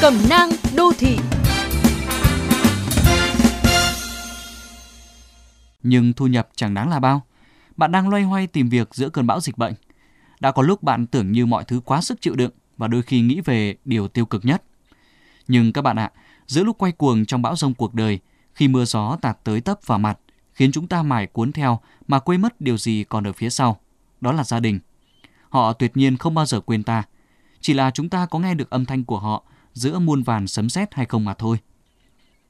Cẩm nang đô thị Nhưng thu nhập chẳng đáng là bao. Bạn đang loay hoay tìm việc giữa cơn bão dịch bệnh. Đã có lúc bạn tưởng như mọi thứ quá sức chịu đựng và đôi khi nghĩ về điều tiêu cực nhất. Nhưng các bạn ạ, giữa lúc quay cuồng trong bão rông cuộc đời, khi mưa gió tạt tới tấp vào mặt, khiến chúng ta mải cuốn theo mà quên mất điều gì còn ở phía sau. Đó là gia đình. Họ tuyệt nhiên không bao giờ quên ta. Chỉ là chúng ta có nghe được âm thanh của họ giữa muôn vàn sấm sét hay không mà thôi.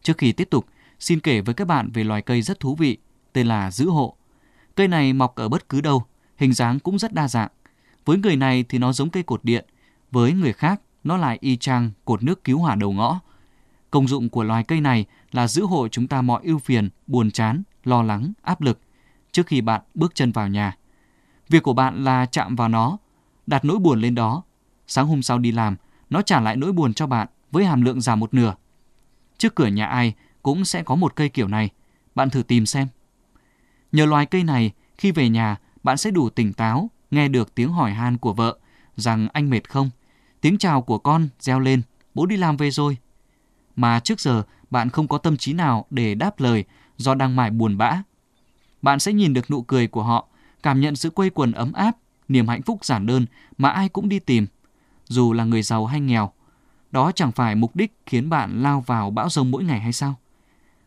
Trước khi tiếp tục, xin kể với các bạn về loài cây rất thú vị, tên là giữ hộ. Cây này mọc ở bất cứ đâu, hình dáng cũng rất đa dạng. Với người này thì nó giống cây cột điện, với người khác nó lại y chang cột nước cứu hỏa đầu ngõ. Công dụng của loài cây này là giữ hộ chúng ta mọi ưu phiền, buồn chán, lo lắng, áp lực trước khi bạn bước chân vào nhà. Việc của bạn là chạm vào nó, đặt nỗi buồn lên đó. Sáng hôm sau đi làm, nó trả lại nỗi buồn cho bạn với hàm lượng giảm một nửa. Trước cửa nhà ai cũng sẽ có một cây kiểu này. Bạn thử tìm xem. Nhờ loài cây này, khi về nhà, bạn sẽ đủ tỉnh táo, nghe được tiếng hỏi han của vợ rằng anh mệt không, tiếng chào của con reo lên, bố đi làm về rồi. Mà trước giờ bạn không có tâm trí nào để đáp lời do đang mải buồn bã. Bạn sẽ nhìn được nụ cười của họ, cảm nhận sự quây quần ấm áp, niềm hạnh phúc giản đơn mà ai cũng đi tìm, dù là người giàu hay nghèo. Đó chẳng phải mục đích khiến bạn lao vào bão rông mỗi ngày hay sao?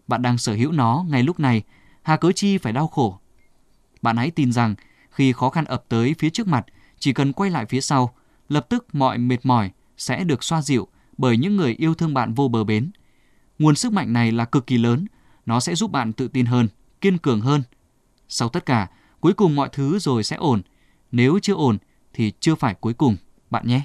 Bạn đang sở hữu nó ngay lúc này, hà cớ chi phải đau khổ. Bạn hãy tin rằng khi khó khăn ập tới phía trước mặt, chỉ cần quay lại phía sau, lập tức mọi mệt mỏi sẽ được xoa dịu bởi những người yêu thương bạn vô bờ bến. Nguồn sức mạnh này là cực kỳ lớn, nó sẽ giúp bạn tự tin hơn, kiên cường hơn. Sau tất cả, cuối cùng mọi thứ rồi sẽ ổn. Nếu chưa ổn thì chưa phải cuối cùng, bạn nhé.